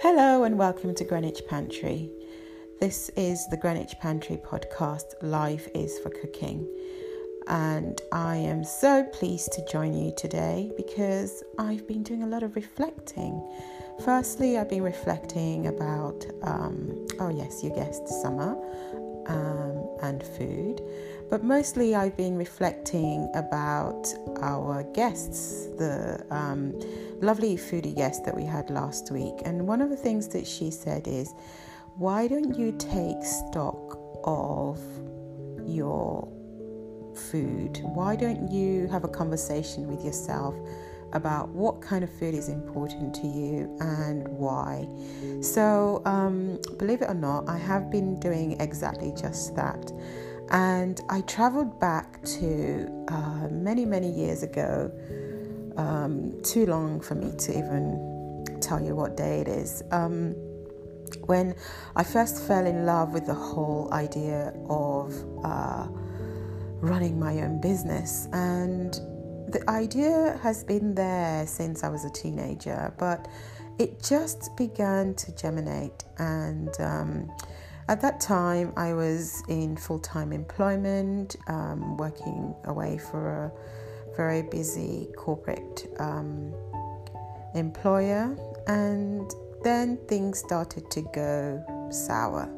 Hello and welcome to Greenwich Pantry. This is the Greenwich Pantry podcast, Life is for Cooking. And I am so pleased to join you today because I've been doing a lot of reflecting. Firstly, I've been reflecting about, um, oh, yes, you guessed summer um, and food. But mostly, I've been reflecting about our guests, the um, lovely foodie guest that we had last week. And one of the things that she said is, why don't you take stock of your food? Why don't you have a conversation with yourself about what kind of food is important to you and why? So, um, believe it or not, I have been doing exactly just that. And I traveled back to uh, many, many years ago um, too long for me to even tell you what day it is. Um, when I first fell in love with the whole idea of uh, running my own business, and the idea has been there since I was a teenager, but it just began to germinate. And um, at that time, I was in full time employment, um, working away for a very busy corporate um, employer, and then things started to go sour.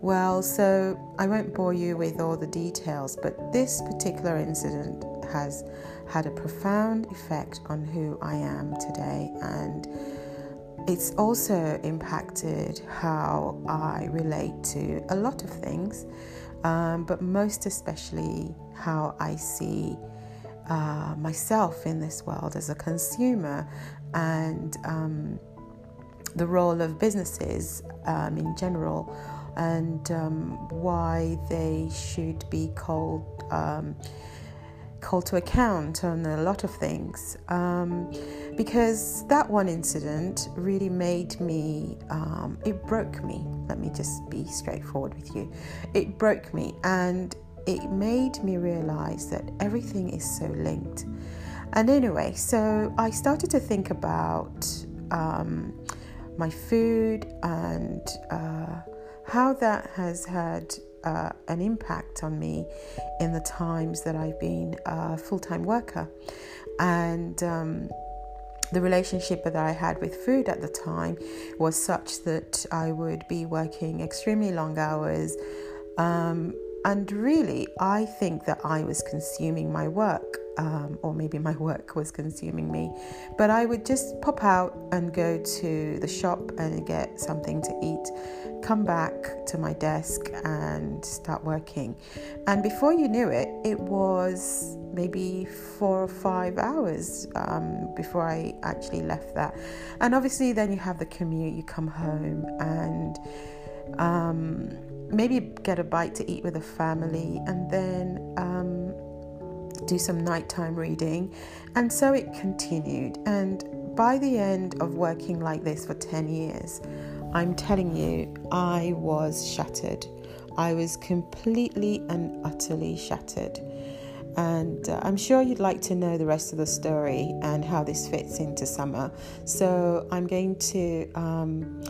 Well, so I won't bore you with all the details, but this particular incident has had a profound effect on who I am today, and it's also impacted how I relate to a lot of things, um, but most especially how I see uh, myself in this world as a consumer and um, the role of businesses um, in general and um, why they should be called um, called to account on a lot of things um, because that one incident really made me um, it broke me let me just be straightforward with you it broke me and it made me realize that everything is so linked. And anyway, so I started to think about um, my food and uh, how that has had uh, an impact on me in the times that I've been a full time worker. And um, the relationship that I had with food at the time was such that I would be working extremely long hours. Um, and really, I think that I was consuming my work, um, or maybe my work was consuming me. But I would just pop out and go to the shop and get something to eat, come back to my desk and start working. And before you knew it, it was maybe four or five hours um, before I actually left that. And obviously, then you have the commute, you come home and um, maybe get a bite to eat with the family, and then um, do some nighttime reading. And so it continued. And by the end of working like this for 10 years, I'm telling you, I was shattered. I was completely and utterly shattered. And uh, I'm sure you'd like to know the rest of the story and how this fits into summer. So I'm going to um,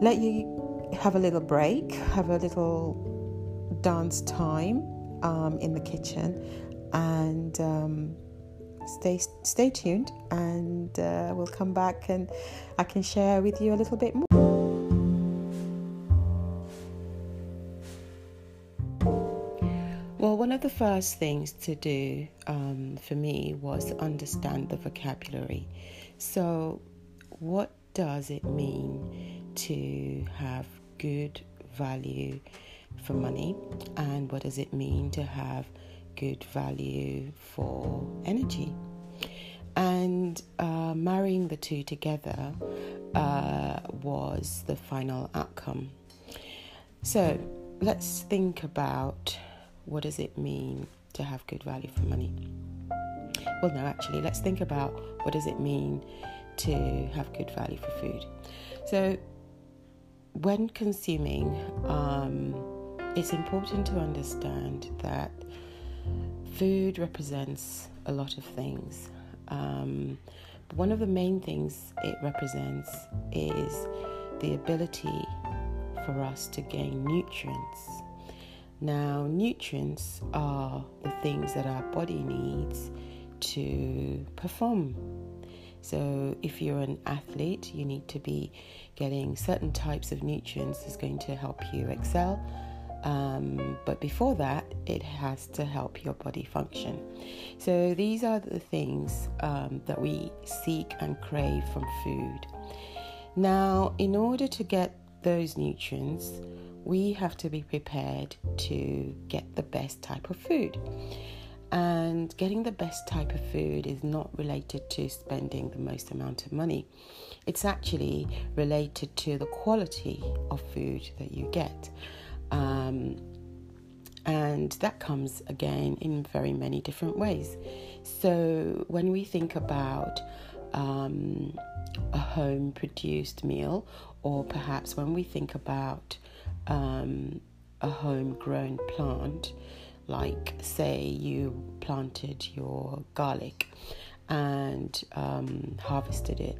let you have a little break, have a little dance time um, in the kitchen, and um, stay stay tuned. And uh, we'll come back, and I can share with you a little bit more. Well, one of the first things to do um, for me was understand the vocabulary. So, what does it mean to have good value for money and what does it mean to have good value for energy. And uh, marrying the two together uh, was the final outcome. So let's think about what does it mean to have good value for money. Well, no, actually, let's think about what does it mean to have good value for food. So when consuming, um, it's important to understand that food represents a lot of things. Um, one of the main things it represents is the ability for us to gain nutrients. Now, nutrients are the things that our body needs to perform. So, if you're an athlete, you need to be getting certain types of nutrients that's going to help you excel. Um, but before that, it has to help your body function. So, these are the things um, that we seek and crave from food. Now, in order to get those nutrients, we have to be prepared to get the best type of food. And getting the best type of food is not related to spending the most amount of money. It's actually related to the quality of food that you get. Um, and that comes again in very many different ways. So when we think about um, a home produced meal, or perhaps when we think about um, a homegrown plant, like say you planted your garlic and um, harvested it,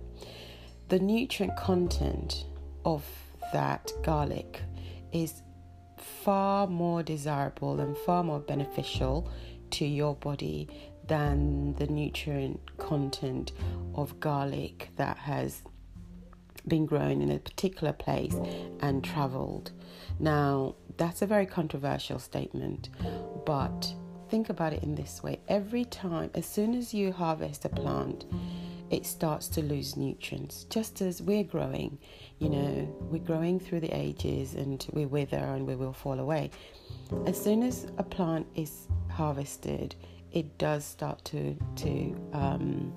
the nutrient content of that garlic is far more desirable and far more beneficial to your body than the nutrient content of garlic that has been grown in a particular place and traveled. Now, that's a very controversial statement, but think about it in this way every time, as soon as you harvest a plant, it starts to lose nutrients, just as we're growing. You know, we're growing through the ages and we wither and we will fall away. As soon as a plant is harvested, it does start to to um,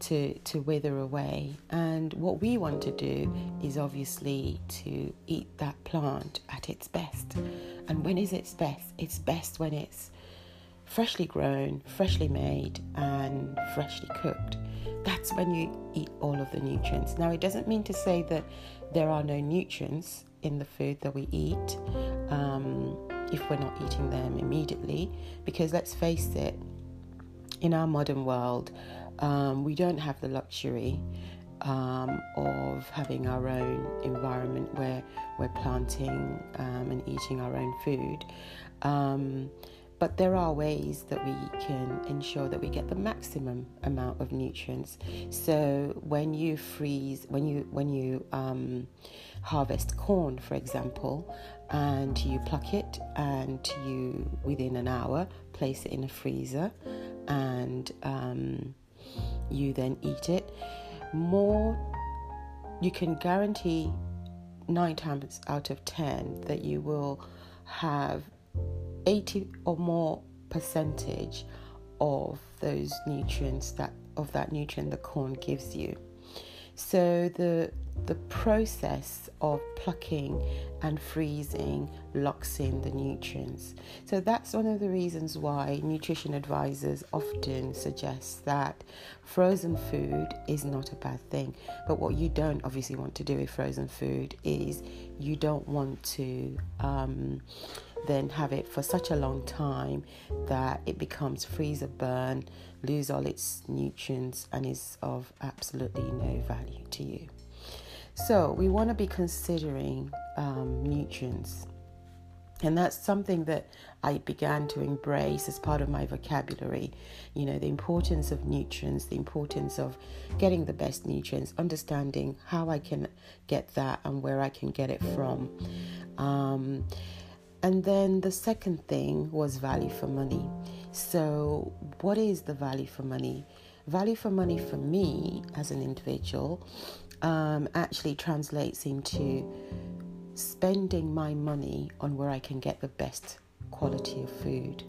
to to wither away. And what we want to do is obviously to eat that plant at its best. And when is its best? It's best when it's freshly grown, freshly made, and freshly cooked. That's when you eat all of the nutrients. Now, it doesn't mean to say that there are no nutrients in the food that we eat um, if we're not eating them immediately, because let's face it, in our modern world, um, we don't have the luxury um, of having our own environment where we're planting um, and eating our own food. But there are ways that we can ensure that we get the maximum amount of nutrients. So when you freeze, when you when you um, harvest corn, for example, and you pluck it and you within an hour place it in a freezer and um, you then eat it, more you can guarantee nine times out of ten that you will have 80 or more percentage of those nutrients that of that nutrient the corn gives you. So the the process of plucking and freezing locks in the nutrients. So that's one of the reasons why nutrition advisors often suggest that frozen food is not a bad thing. But what you don't obviously want to do with frozen food is you don't want to um, then have it for such a long time that it becomes freezer burn, lose all its nutrients, and is of absolutely no value to you. So, we want to be considering um, nutrients. And that's something that I began to embrace as part of my vocabulary. You know, the importance of nutrients, the importance of getting the best nutrients, understanding how I can get that and where I can get it from. Um, and then the second thing was value for money. So, what is the value for money? Value for money for me as an individual um, actually translates into spending my money on where I can get the best quality of food.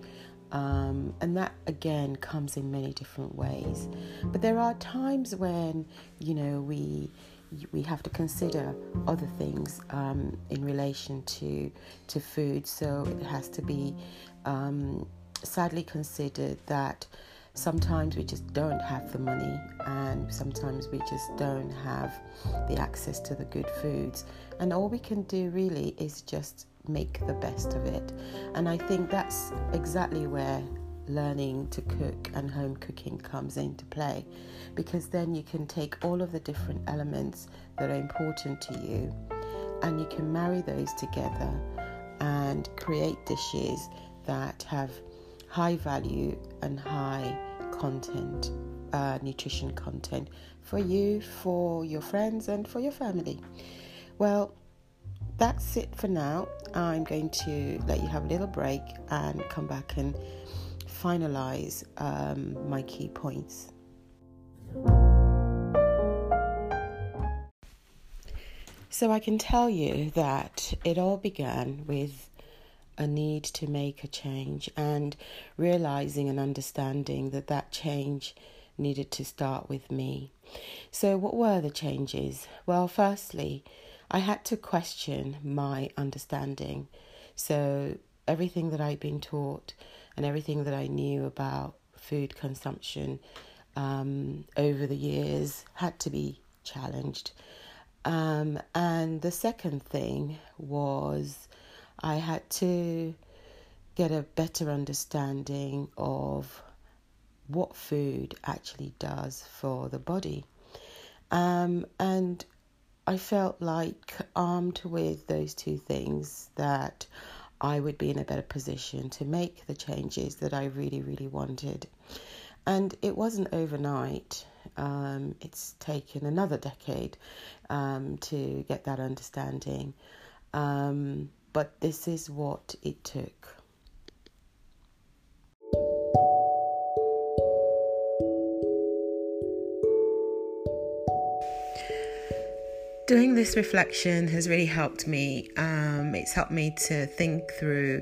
Um, and that again comes in many different ways. But there are times when, you know, we we have to consider other things um, in relation to to food. So it has to be um, sadly considered that sometimes we just don't have the money, and sometimes we just don't have the access to the good foods. And all we can do really is just make the best of it. And I think that's exactly where learning to cook and home cooking comes into play because then you can take all of the different elements that are important to you and you can marry those together and create dishes that have high value and high content, uh, nutrition content for you, for your friends, and for your family. Well, that's it for now. I'm going to let you have a little break and come back and finalize um, my key points. So, I can tell you that it all began with a need to make a change and realizing and understanding that that change needed to start with me. So, what were the changes? Well, firstly, I had to question my understanding. So, everything that I'd been taught and everything that I knew about food consumption um, over the years had to be challenged. Um, and the second thing was I had to get a better understanding of what food actually does for the body. Um, and I felt like, armed with those two things, that I would be in a better position to make the changes that I really, really wanted. And it wasn't overnight. Um, it's taken another decade um, to get that understanding. Um, but this is what it took. Doing this reflection has really helped me. Um, it's helped me to think through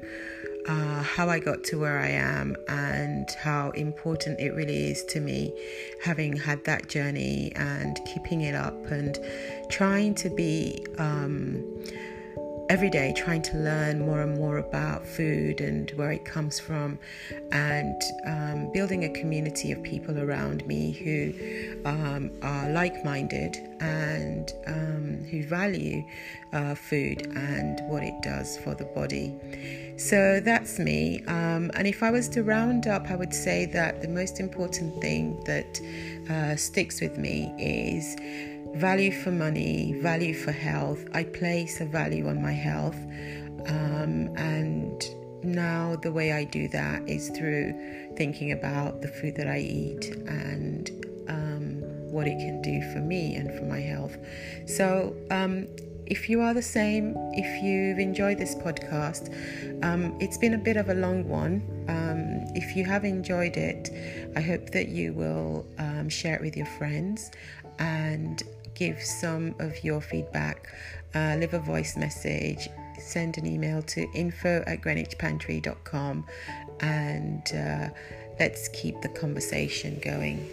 uh, how I got to where I am and how important it really is to me having had that journey and keeping it up and trying to be. Um, every day trying to learn more and more about food and where it comes from, and um, building a community of people around me who um, are like minded and um, who value uh, food and what it does for the body. So that's me. Um, and if I was to round up, I would say that the most important thing that uh, sticks with me is value for money, value for health. I place a value on my health. Um, and now the way I do that is through thinking about the food that I eat and um, what it can do for me and for my health. So, um, if you are the same, if you've enjoyed this podcast, um, it's been a bit of a long one. Um, if you have enjoyed it, I hope that you will um, share it with your friends and give some of your feedback, uh, leave a voice message, send an email to info at greenwichpantry.com, and uh, let's keep the conversation going.